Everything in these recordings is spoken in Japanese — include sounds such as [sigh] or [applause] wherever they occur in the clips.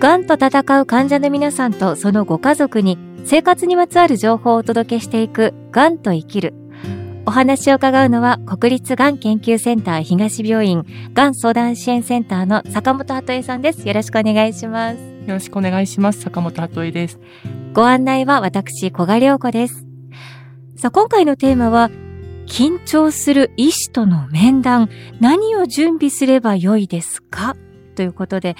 がんと戦う患者の皆さんとそのご家族に生活にまつわる情報をお届けしていくがんと生きる。お話を伺うのは国立がん研究センター東病院がん相談支援センターの坂本鳩恵さんです。よろしくお願いします。よろしくお願いします。坂本鳩恵です。ご案内は私、小賀良子です。さあ、今回のテーマは緊張する医師との面談、何を準備すればよいですか？ということで、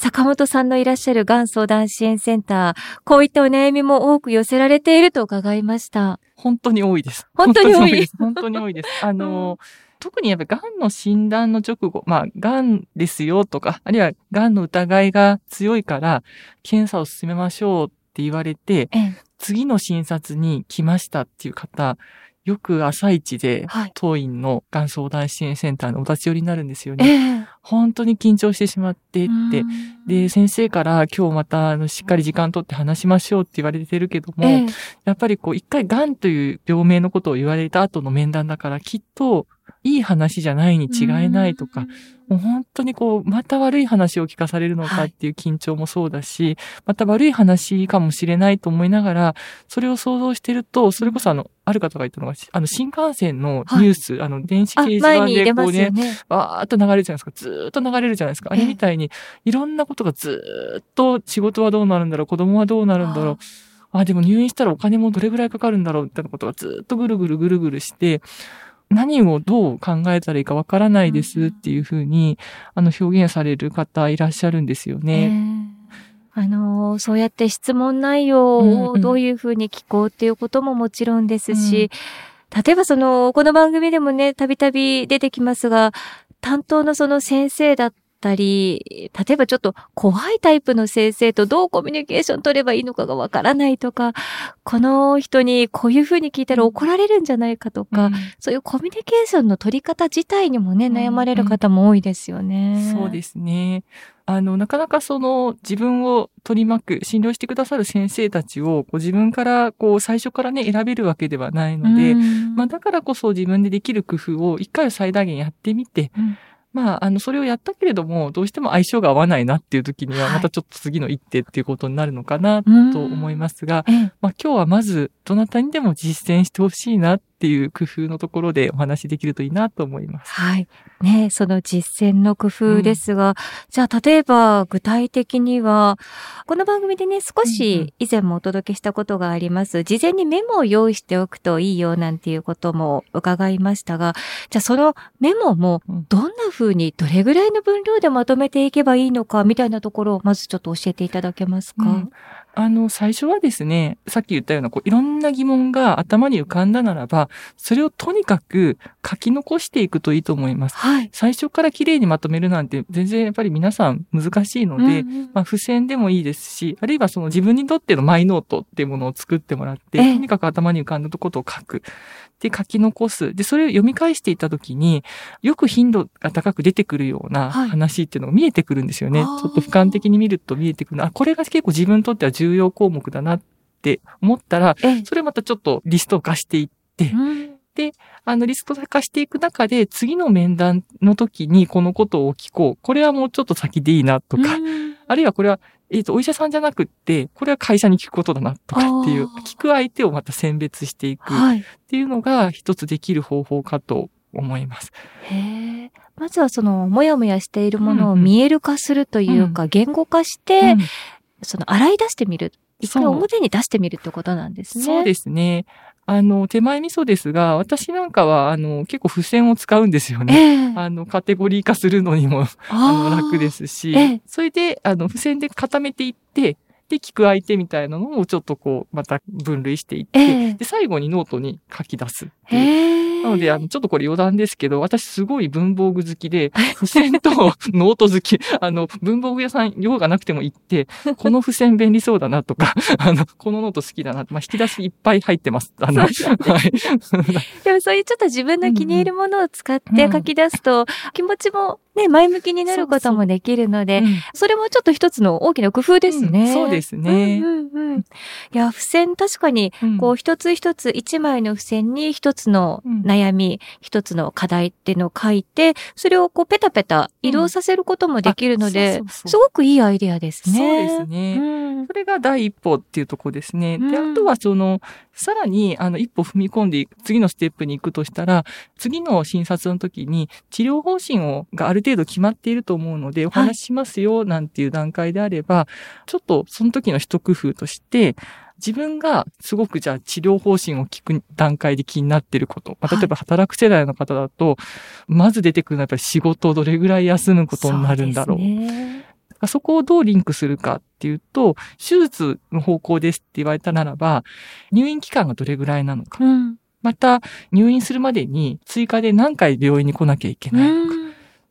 坂本さんのいらっしゃるがん相談支援センター、こういったお悩みも多く寄せられていると伺いました。本当に多いです。本当に多い？です。本当に多いです。[laughs] あの、特にやっぱりんの診断の直後、まあ、癌ですよとか、あるいは癌の疑いが強いから、検査を進めましょうって言われて、ええ、次の診察に来ましたっていう方、よく朝一で、当院のがん相談支援センターのお立ち寄りになるんですよね。えー、本当に緊張してしまってって。で、先生から今日またあのしっかり時間とって話しましょうって言われてるけども、えー、やっぱりこう一回がんという病名のことを言われた後の面談だからきっといい話じゃないに違いないとか、もう本当にこう、また悪い話を聞かされるのかっていう緊張もそうだし、はい、また悪い話かもしれないと思いながら、それを想像してると、それこそあの、ある方が言ったのが、あの、新幹線のニュース、はい、あの、電子掲示板でこうね、ねわーっと流れるじゃないですか。ずーっと流れるじゃないですか。あれみたいに、いろんなことがずーっと仕事はどうなるんだろう、子供はどうなるんだろう。あ、でも入院したらお金もどれぐらいかかるんだろうみたいなことがずっとぐるぐるぐるぐるして、何をどう考えたらいいかわからないですっていうふうに、あの、表現される方いらっしゃるんですよね。あの、そうやって質問内容をどういうふうに聞こうっていうことももちろんですし、うんうん、例えばその、この番組でもね、たびたび出てきますが、担当のその先生だっったり、例えばちょっと怖いタイプの先生とどうコミュニケーション取ればいいのかがわからないとか、この人にこういうふうに聞いたら怒られるんじゃないかとか、うん、そういうコミュニケーションの取り方自体にもね、悩まれる方も多いですよね。うん、そうですね。あの、なかなかその自分を取り巻く、診療してくださる先生たちを、こう自分から、こう最初からね、選べるわけではないので、まあだからこそ自分でできる工夫を一回は最大限やってみて、うんまあ、あの、それをやったけれども、どうしても相性が合わないなっていう時には、またちょっと次の一手っていうことになるのかなと思いますが、はい、まあ今日はまず、どなたにでも実践してほしいなっっていう工夫のところでお話できるといいなと思います。はい。ねその実践の工夫ですが、うん、じゃあ例えば具体的には、この番組でね、少し以前もお届けしたことがあります。事前にメモを用意しておくといいよなんていうことも伺いましたが、じゃあそのメモもどんな風にどれぐらいの分量でまとめていけばいいのかみたいなところをまずちょっと教えていただけますか、うんあの、最初はですね、さっき言ったような、こう、いろんな疑問が頭に浮かんだならば、それをとにかく書き残していくといいと思います。はい。最初から綺麗にまとめるなんて、全然やっぱり皆さん難しいので、うんうん、まあ、付箋でもいいですし、あるいはその自分にとってのマイノートっていうものを作ってもらって、とにかく頭に浮かんだことを書く。で、書き残す。で、それを読み返していったときに、よく頻度が高く出てくるような話っていうのが見えてくるんですよね。はい、ちょっと俯瞰的に見ると見えてくる。あ、これが結構自分にとっては重要項目だなって思ったら、それまたちょっとリスト化していって、で、あの、リスト化していく中で、次の面談の時にこのことを聞こう。これはもうちょっと先でいいなとか、あるいはこれは、えっ、ー、と、お医者さんじゃなくって、これは会社に聞くことだなとかっていう、聞く相手をまた選別していくっていうのが一つできる方法かと思います。へえ。まずはその、もやもやしているものを見える化するというか、うん、言語化して、うん、その、洗い出してみる。一回表に出してみるってことなんですね。そうですね。あの、手前味噌ですが、私なんかは、あの、結構付箋を使うんですよね。えー、あの、カテゴリー化するのにも、あの、楽ですし、えー、それで、あの、付箋で固めていって、で、聞く相手みたいなのをちょっとこう、また分類していって、えー、で、最後にノートに書き出すっていう。なので、あの、ちょっとこれ余談ですけど、私すごい文房具好きで、付箋と [laughs] ノート好き、あの、文房具屋さん用がなくても行って、この付箋便利そうだなとか、[laughs] あの、このノート好きだな。まあ、引き出しいっぱい入ってます。あの、はい。[laughs] でもそういうちょっと自分の気に入るものを使って書き出すと、気持ちもね、前向きになることもできるので、それもちょっと一つの大きな工夫ですね。うん、そうですね。うんうんうん、いや、付箋確かに、こう一つ一つ一枚の付箋に一つの悩み、一つの課題っていうのを書いて、それをこうペタペタ移動させることもできるので、すごくいいアイデアですね。そうですね。それが第一歩っていうところですね。で、あとはその、さらに、あの、一歩踏み込んで次のステップに行くとしたら、次の診察の時に治療方針を、がある程度決まっていると思うので、お話ししますよ、なんていう段階であれば、はい、ちょっとその時の一工夫として、自分がすごくじゃあ治療方針を聞く段階で気になっていること。まあ、例えば働く世代の方だと、はい、まず出てくるのはやっぱり仕事をどれぐらい休むことになるんだろう。そこをどうリンクするかっていうと、手術の方向ですって言われたならば、入院期間がどれぐらいなのか。うん、また、入院するまでに追加で何回病院に来なきゃいけないのか。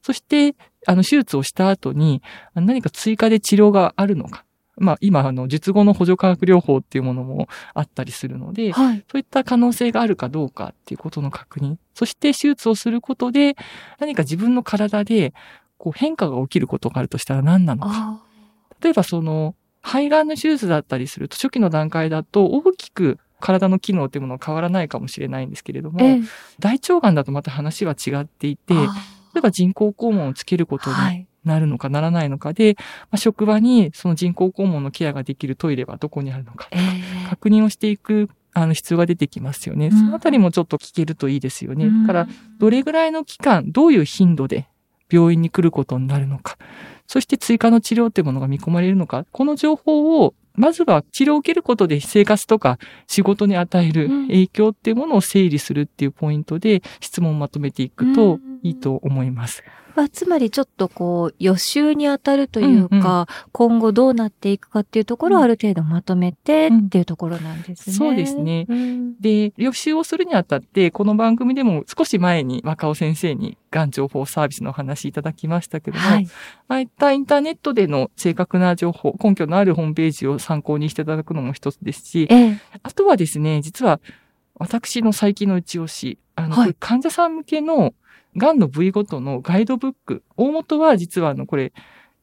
そして、あの、手術をした後に何か追加で治療があるのか。まあ、今、あの、術後の補助化学療法っていうものもあったりするので、はい、そういった可能性があるかどうかっていうことの確認。そして手術をすることで、何か自分の体で、こう変化が起きることがあるとしたら何なのか。例えばその、肺がんの手術だったりすると、初期の段階だと大きく体の機能っていうものは変わらないかもしれないんですけれども、え大腸がんだとまた話は違っていて、例えば人工肛門をつけることになるのかならないのかで、まあ、職場にその人工肛門のケアができるトイレはどこにあるのか、えー、確認をしていくあの必要が出てきますよね。そのあたりもちょっと聞けるといいですよね。だから、どれぐらいの期間、どういう頻度で病院に来ることになるのか、そして追加の治療っていうものが見込まれるのか、この情報をまずは治療を受けることで生活とか仕事に与える影響っていうものを整理するっていうポイントで質問をまとめていくといいと思います。うんまあ、つまりちょっとこう、予習に当たるというか、うんうん、今後どうなっていくかっていうところをある程度まとめてっていうところなんですね。そうですね、うん、で、予習をするにあたって、この番組でも少し前に若尾先生にがん情報サービスのお話いただきましたけども、はい、ああいったインターネットでの正確な情報、根拠のあるホームページを参考にしていただくのも一つですし、ええ、あとはですね、実は私の最近の一押し、あの、はい、患者さん向けのがんの部位ごとのガイドブック。大元は実はあの、これ、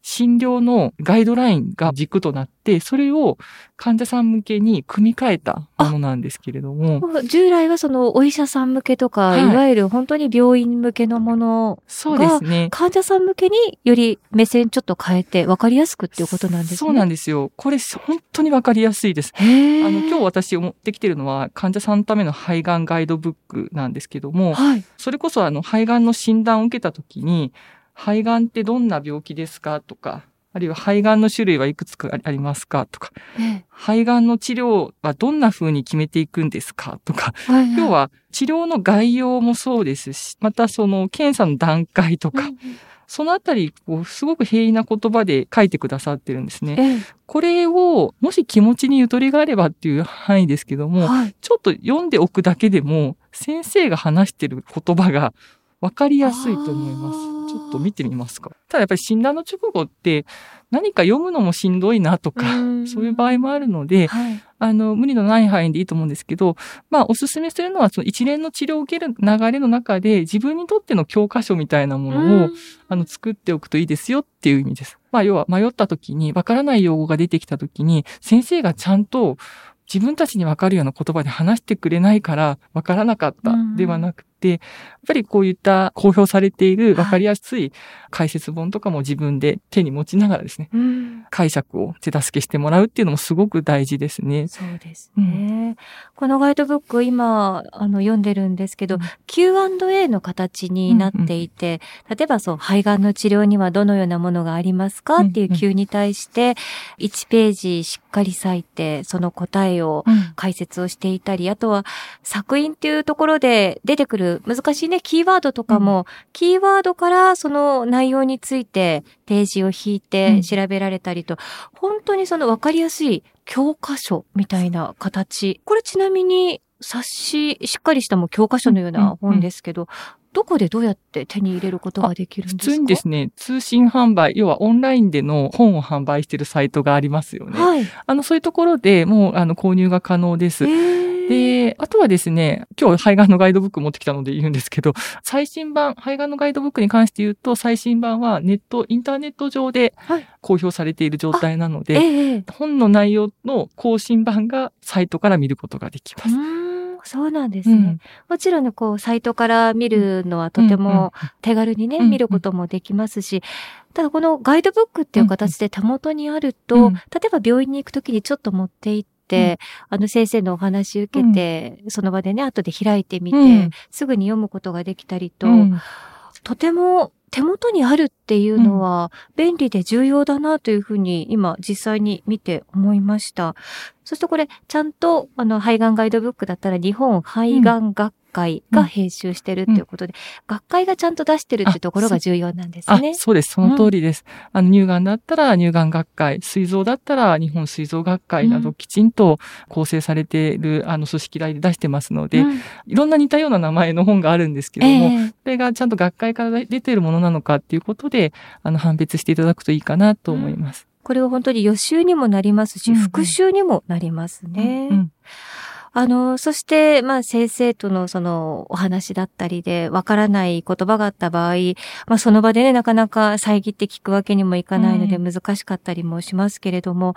診療のガイドラインが軸となって、それを患者さん向けに組み替えたものなんですけれども。従来はそのお医者さん向けとか、はい、いわゆる本当に病院向けのものそうですね。患者さん向けにより目線ちょっと変えて分かりやすくっていうことなんですね。そうなんですよ。これ本当に分かりやすいです。あの、今日私持ってきてるのは患者さんのための肺がんガイドブックなんですけども、はい、それこそあの肺がんの診断を受けた時に、肺がんってどんな病気ですか？とか、あるいは肺がんの種類はいくつかありますか？とか、肺がんの治療はどんな風に決めていくんですか？とか、はいはい、要は治療の概要もそうですし、またその検査の段階とか、うんそのあたり、こう、すごく平易な言葉で書いてくださってるんですね。これを、もし気持ちにゆとりがあればっていう範囲ですけども、はい、ちょっと読んでおくだけでも、先生が話してる言葉がわかりやすいと思います。ちょっと見てみますか。ただやっぱり診断の直後って何か読むのもしんどいなとか、そういう場合もあるので、はい、あの、無理のない範囲でいいと思うんですけど、まあ、おすすめするのは、その一連の治療を受ける流れの中で、自分にとっての教科書みたいなものを、あの、作っておくといいですよっていう意味です。まあ、要は迷った時に、わからない用語が出てきた時に、先生がちゃんと、自分たちにわかるような言葉で話してくれないからわからなかったではなくて、やっぱりこういった公表されているわかりやすい解説本とかも自分で手に持ちながらですね、うん、解釈を手助けしてもらうっていうのもすごく大事ですね。そうですね。うん、このガイドブック今あの読んでるんですけど、うん、Q&A の形になっていて、うんうん、例えばそう肺がんの治療にはどのようなものがありますか？っていう Q に対して1ページしっかり割いてその答えを解説をしていたり、あとは作品っていうところで出てくる難しいね、キーワードとかも、うん、キーワードからその内容についてページを引いて調べられたりと、うん、本当にその分かりやすい教科書みたいな形。これちなみに冊子、しっかりしたも教科書のような本ですけど、うんうんどこでどうやって手に入れることができるんですか？普通にですね、通信販売、要はオンラインでの本を販売しているサイトがありますよね。はい。あの、そういうところでもう、あの、購入が可能です。で、あとはですね、今日肺がんのガイドブック持ってきたので言うんですけど、最新版、肺がんのガイドブックに関して言うと、最新版はネット、インターネット上で公表されている状態なので、はい本の内容の更新版がサイトから見ることができます。そうなんですね。うん、もちろんね、こう、サイトから見るのはとても手軽にね、うんうん、見ることもできますし、ただこのガイドブックっていう形で手元にあると、例えば病院に行くときにちょっと持って行って、うん、あの先生のお話受けて、うん、その場でね、後で開いてみて、うん、すぐに読むことができたりと、とても手元にあるっていうのは便利で重要だなというふうに今実際に見て思いました。そしてこれちゃんとあの肺がんガイドブックだったら日本肺がん学会が編集してるっていうことで、うん、学会がちゃんと出してるっていうところが重要なんですね。そうです。その通りです。うん、あの、乳がんだったら乳がん学会、膵臓だったら日本膵臓学会などきちんと構成されている、あの、組織代で出してますので、うん、いろんな似たような名前の本があるんですけども、えー、それがちゃんと学会から出ているものなのかっていうことで、あの、判別していただくといいかなと思います。これは本当に予習にもなりますし、復習にもなりますね。うんうんあの、そして、まあ、先生とのそのお話だったりで、わからない言葉があった場合、まあ、その場でね、なかなか遮って聞くわけにもいかないので難しかったりもしますけれども、うん、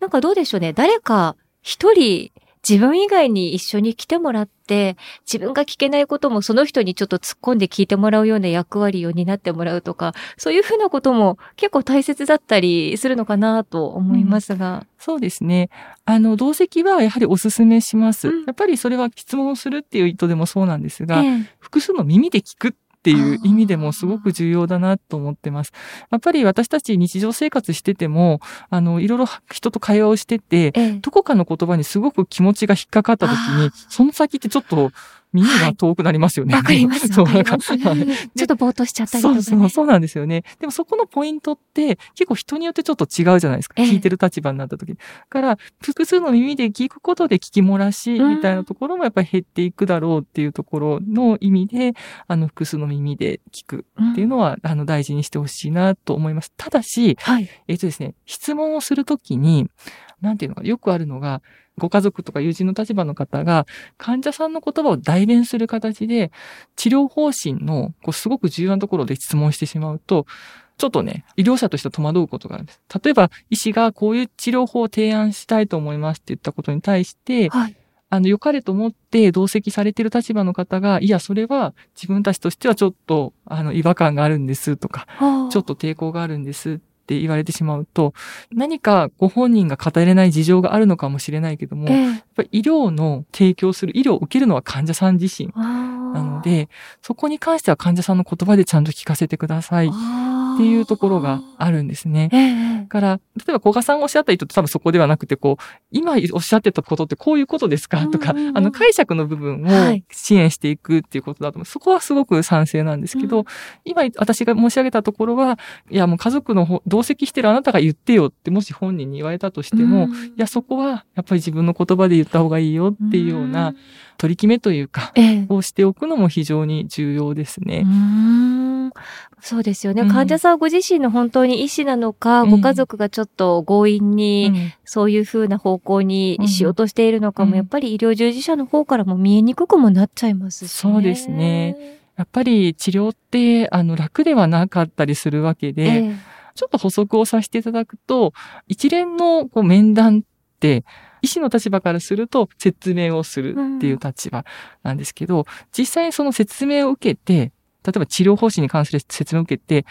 なんかどうでしょうね。誰か一人自分以外に一緒に来てもらって、自分が聞けないこともその人にちょっと突っ込んで聞いてもらうような役割を担ってもらうとか、そういうふうなことも結構大切だったりするのかなと思いますが。うん、そうですね。あの、同席はやはりお勧めします。うん、やっぱりそれは質問するっていう意図でもそうなんですが、えー、複数の耳で聞くっていう意味でもすごく重要だなと思ってます。やっぱり私たち日常生活してても、あの、いろいろ人と会話をしてて、ええ、どこかの言葉にすごく気持ちが引っかかった時に、その先ってちょっと耳が遠くなりますよね。わ、はい、かります。[laughs] そう、なんか、[laughs] ちょっとぼーっとしちゃったりとか、ね、そうそう、そうなんですよね。でもそこのポイントって結構人によってちょっと違うじゃないですか。ええ、聞いてる立場になった時に。だから、複数の耳で聞くことで聞き漏らし、みたいなところもやっぱり減っていくだろうっていうところの意味で、あの、複数の耳で聞くっていうのは、あの、大事にしてほしいなと思います。ただし、はい、えっ、とですね、質問をするときに、なんていうのか、よくあるのが、ご家族とか友人の立場の方が、患者さんの言葉を代弁する形で、治療方針のこうすごく重要なところで質問してしまうと、ちょっとね、医療者として戸惑うことがあるんです。例えば、医師がこういう治療法を提案したいと思いますって言ったことに対して、はい、あの、良かれと思って同席されている立場の方が、いや、それは自分たちとしてはちょっと、あの、違和感があるんですとか、ちょっと抵抗があるんですって言われてしまうと、何かご本人が語れない事情があるのかもしれないけども、えー、やっぱり医療の提供する、医療を受けるのは患者さん自身なので、そこに関しては患者さんの言葉でちゃんと聞かせてください。っていうところがあるんですね。えから、例えば古賀さんがおっしゃった意図って多分そこではなくて、こう、今おっしゃってたことってこういうことですか？とか、あの解釈の部分を支援していくっていうことだと思う。そこはすごく賛成なんですけど、うん、今私が申し上げたところは、いやもう家族の同席してるあなたが言ってよってもし本人に言われたとしても、うん、いやそこはやっぱり自分の言葉で言った方がいいよっていうような取り決めというか、をしておくのも非常に重要ですね。そうですよね、うん、患者さんご自身の本当に医師なのか、うん、ご家族がちょっと強引にそういうふうな方向にしようとしているのかも、やっぱり医療従事者の方からも見えにくくもなっちゃいますし、ね、そうですね。やっぱり治療って、あの、楽ではなかったりするわけで、えー、ちょっと補足をさせていただくと、一連のこう面談って、医師の立場からすると説明をするっていう立場なんですけど、うん、実際にその説明を受けて、例えば治療方針に関する説明を受けて、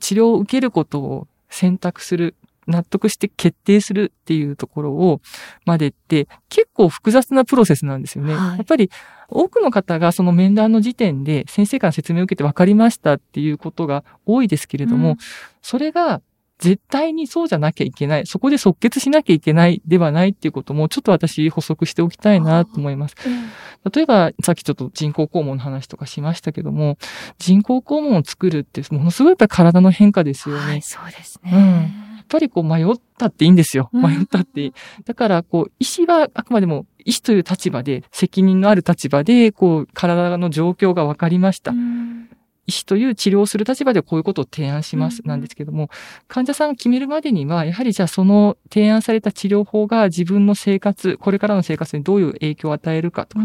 治療を受けることを選択する、納得して決定するっていうところをまでって結構複雑なプロセスなんですよね。はい、やっぱり多くの方がその面談の時点で先生から説明を受けて分かりましたっていうことが多いですけれども、うん、それが絶対にそうじゃなきゃいけない。そこで即決しなきゃいけないではないっていうことも、ちょっと私補足しておきたいなと思います。例えば、さっきちょっと人工肛門の話とかしましたけども、人工肛門を作るってものすごいやっぱり体の変化ですよね。はい、そうですね。うん。やっぱりこう迷ったっていいんですよ。迷ったっていい。だからこう、医師はあくまでも医師という立場で、責任のある立場で、こう、体の状況が分かりました。医師という治療をする立場でこういうことを提案します、なんですけども、患者さんが決めるまでには、やはりじゃあその提案された治療法が自分の生活、これからの生活にどういう影響を与えるかとか、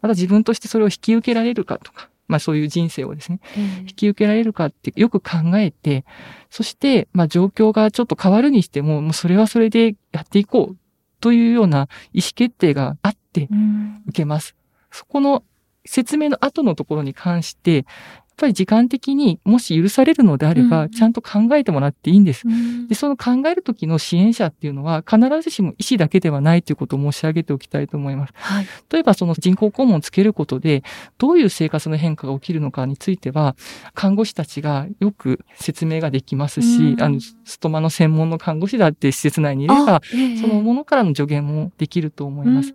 また自分としてそれを引き受けられるかとか、まあそういう人生をですね、引き受けられるかってよく考えて、そして、まあ状況がちょっと変わるにしても、もうそれはそれでやっていこうというような意思決定があって受けます。そこの説明の後のところに関して、っぱり時間的にもし許されるのであれば、ちゃんと考えてもらっていいんです。うん、で、その考える時の支援者っていうのは、必ずしも医師だけではないということを申し上げておきたいと思います。はい、例えば、その人工肛門をつけることで、どういう生活の変化が起きるのかについては、看護師たちがよく説明ができますし、うん、あの、ストマの専門の看護師だって施設内にいれば、えー、そのものからの助言もできると思います。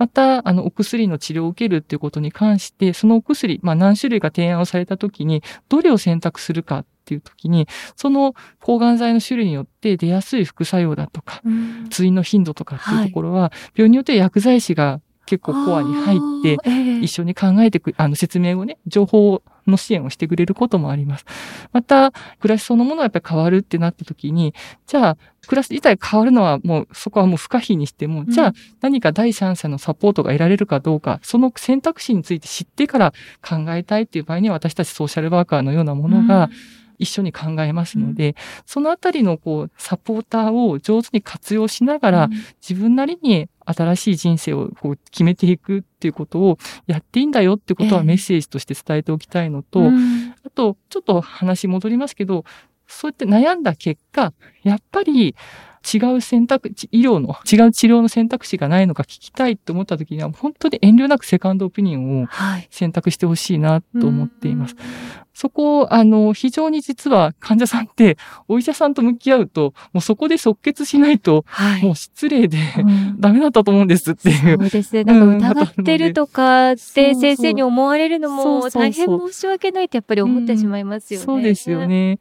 うんまた、あの、お薬の治療を受けるっていうことに関して、そのお薬、まあ何種類か提案をされたときに、どれを選択するかっていうときに、その抗がん剤の種類によって出やすい副作用だとか、通院の頻度とかっていうところは、はい、病院によって薬剤師が結構コアに入って、一緒に考えてく、あの説明をね、情報の支援をしてくれることもあります。また、暮らしそのものがやっぱり変わるってなった時に、じゃあ、暮らし自体変わるのはもう、そこはもう不可避にしても、うん、じゃあ何か第三者のサポートが得られるかどうか、その選択肢について知ってから考えたいっていう場合には、私たちソーシャルワーカーのようなものが、うん。一緒に考えますので、うん、そのあたりのこう、サポーターを上手に活用しながら、うん、自分なりに新しい人生をこう決めていくっていうことをやっていいんだよってことはメッセージとして伝えておきたいのと、えー、あと、ちょっと話戻りますけど、そうやって悩んだ結果、やっぱり、違う選択肢、医療の、違う治療の選択肢がないのか聞きたいと思った時には、本当に遠慮なくセカンドオピニオンを選択してほしいなと思っています。はい、そこ、あの、非常に実は患者さんって、お医者さんと向き合うと、もうそこで即決しないと、はい、もう失礼で、うん、ダメだったと思うんですっていう。そうですね。なんか疑ってるとかって先生に思われるのも大変申し訳ないってやっぱり思ってしまいますよね。そうですよね。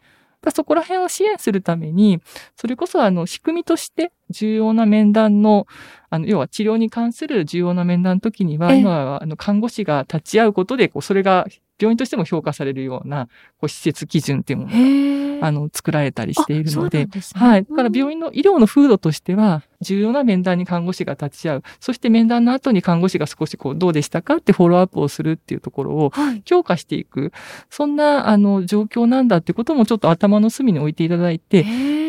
そこら辺を支援するために、それこそあの仕組みとして重要な面談の、あの、要は治療に関する重要な面談の時には、今はあの看護師が立ち会うことで、こう、それが病院としても評価されるような、こう、施設基準っていうものが、あの、作られたりしているので、でね、はい。だから病院の医療の風土としては、重要な面談に看護師が立ち会う。そして面談の後に看護師が少しこう、どうでしたかってフォローアップをするっていうところを強化していく。はい、そんな、あの、状況なんだってこともちょっと頭の隅に置いていただいて、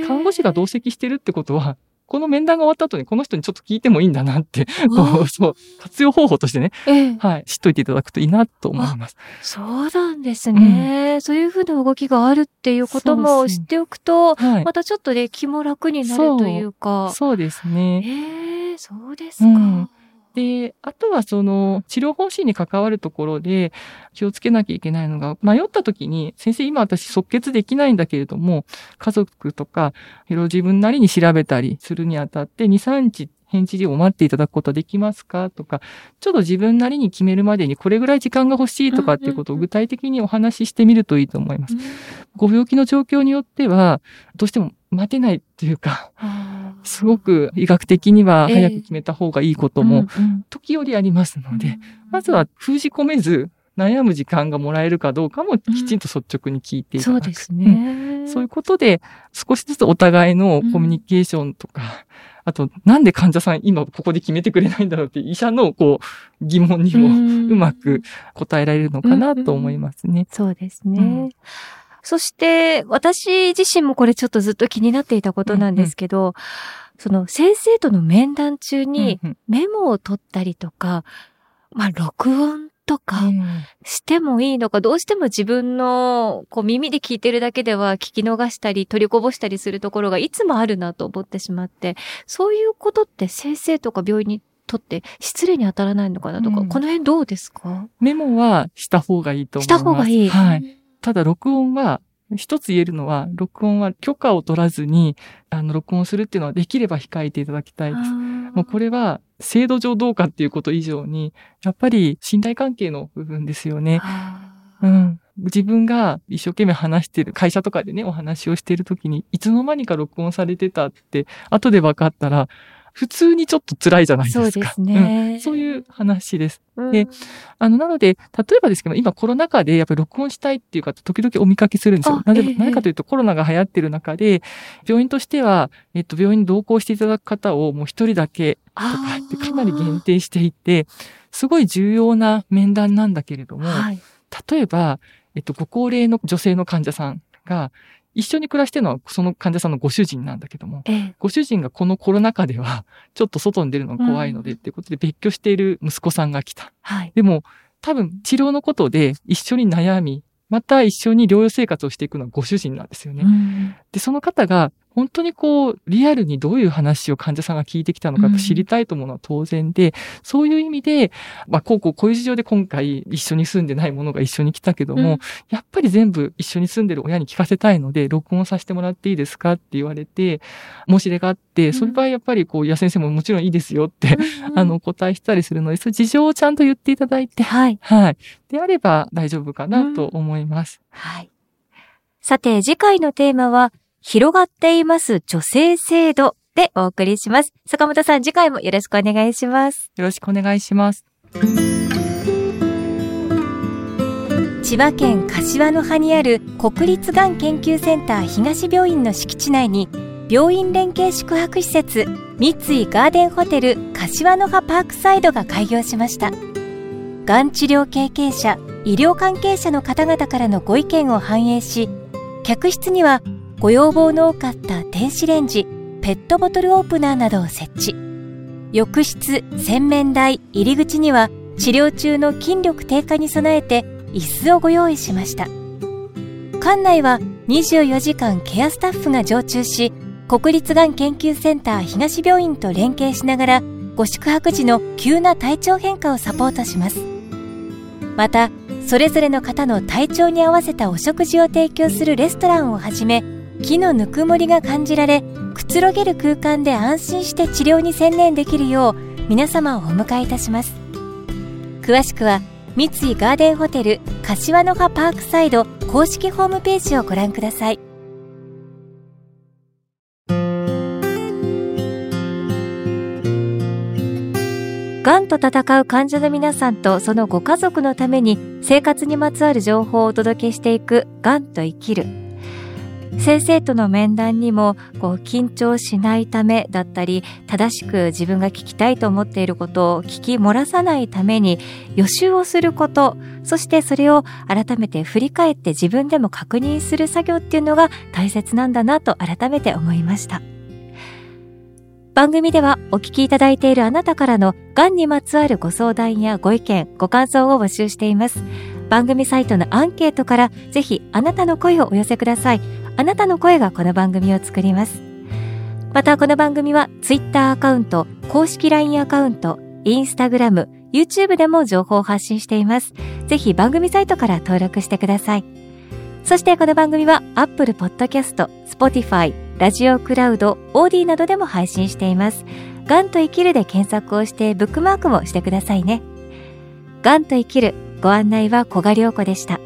看護師が同席してるってことは、この面談が終わった後にこの人にちょっと聞いてもいいんだなって、こう、そう、活用方法としてね、ええ、はい、知っといていただくといいなと思います。そうなんですね、うん、そういうふうな動きがあるっていうことも知っておくと、はい、またちょっとね、気も楽になるというか。そうですね。ええー、そうですか。うんで、あとはその治療方針に関わるところで気をつけなきゃいけないのが、迷った時に、先生今私即決できないんだけれども、家族とか、いろいろ自分なりに調べたりするにあたって、2、3日返事を待っていただくことはできますか？とか、ちょっと自分なりに決めるまでにこれぐらい時間が欲しいとかっていうことを具体的にお話ししてみるといいと思います。ご病気の状況によっては、どうしても待てないっていうか、すごく医学的には早く決めた方がいいことも時折ありますので、まずは封じ込めず、悩む時間がもらえるかどうかもきちんと率直に聞いていただく。そうですね、そういうことで、少しずつお互いのコミュニケーションとか、あと、なんで患者さん今ここで決めてくれないんだろうって医者のこう疑問にもうまく答えられるのかなと思いますね。そうですね。うんそして、私自身もこれちょっとずっと気になっていたことなんですけど、うんうん、その先生との面談中にメモを取ったりとか、まあ、録音とかしてもいいのか、どうしても自分のこう耳で聞いてるだけでは聞き逃したり取りこぼしたりするところがいつもあるなと思ってしまって、そういうことって先生とか病院にとって失礼に当たらないのかなとか、うん、この辺どうですか？メモはした方がいいと思います。した方がいい。はい。ただ、録音は、一つ言えるのは、録音は許可を取らずに、あの、録音するっていうのはできれば控えていただきたいです。もうこれは、制度上どうかっていうこと以上に、やっぱり信頼関係の部分ですよね。うん。自分が一生懸命話してる、会社とかでね、お話をしているときに、いつの間にか録音されてたって、後で分かったら、普通にちょっと辛いじゃないですか。そうですね。うん、そういう話です。で、あの、なので、例えばですけど、今コロナ禍でやっぱり録音したいっていう方、時々お見かけするんですよ。なぜ、えー、なぜかというと、コロナが流行ってる中で、病院としては、えっと、病院に同行していただく方をもう一人だけとかってかなり限定していて、すごい重要な面談なんだけれども、はい、例えば、えっと、ご高齢の女性の患者さんが、一緒に暮らしてるのはその患者さんのご主人なんだけども、ええ、ご主人がこのコロナ禍では [laughs] ちょっと外に出るのが怖いので、っていうことで別居している息子さんが来た。はい、でも多分治療のことで一緒に悩み、また一緒に療養生活をしていくのはご主人なんですよね。で、その方が本当にこう、リアルにどういう話を患者さんが聞いてきたのか知りたいと思うのは当然で、うん、そういう意味で、まあ、こうこう、こういう事情で今回一緒に住んでないものが一緒に来たけども、うん、やっぱり全部一緒に住んでる親に聞かせたいので、録音させてもらっていいですかって言われて、申し入れがあって、そういう場合やっぱりこう、いや先生ももちろんいいですよって、うん、あの、お答えしたりするので、そういう事情をちゃんと言っていただいて、はい。はい。であれば大丈夫かなと思います。はい。さて、次回のテーマは、広がっています女性制度でお送りします。坂本さん、次回もよろしくお願いします。よろしくお願いします。千葉県柏の葉にある国立がん研究センター東病院の敷地内に病院連携宿泊施設三井ガーデンホテル柏の葉パークサイドが開業しましたがん治療経験者医療関係者の方々からのご意見を反映し客室にはご要望の多かった電子レンジ、ペットボトルオープナーなどを設置。浴室、洗面台、入り口には治療中の筋力低下に備えて椅子をご用意しました。館内は24時間ケアスタッフが常駐し、国立がん研究センター東病院と連携しながら、ご宿泊時の急な体調変化をサポートします。また、それぞれの方の体調に合わせたお食事を提供するレストランをはじめ、木のぬくもりが感じられくつろげる空間で安心して治療に専念できるよう皆様をお迎えいたします。詳しくは三井ガーデンホテル柏の葉パークサイド公式ホームページをご覧ください。がんと闘う患者の皆さんとそのご家族のために生活にまつわる情報をお届けしていく「がんと生きる」先生との面談にもこう緊張しないためだったり正しく自分が聞きたいと思っていることを聞き漏らさないために予習をすることそしてそれを改めて振り返って自分でも確認する作業っていうのが大切なんだなと改めて思いました。番組ではお聞きいただいているあなたからのがんにまつわるご相談やご意見ご感想を募集しています。番組サイトのアンケートからぜひあなたの声をお寄せください。あなたの声がこの番組を作ります。またこの番組は Twitter アカウント、公式 LINE アカウント、Instagram、YouTube でも情報を発信しています。ぜひ番組サイトから登録してください。そしてこの番組は Apple Podcast、Spotify、ラジオクラウド、オーディなどでも配信しています。ガンと生きるで検索をしてブックマークもしてくださいね。ガンと生きるご案内は小賀良子でした。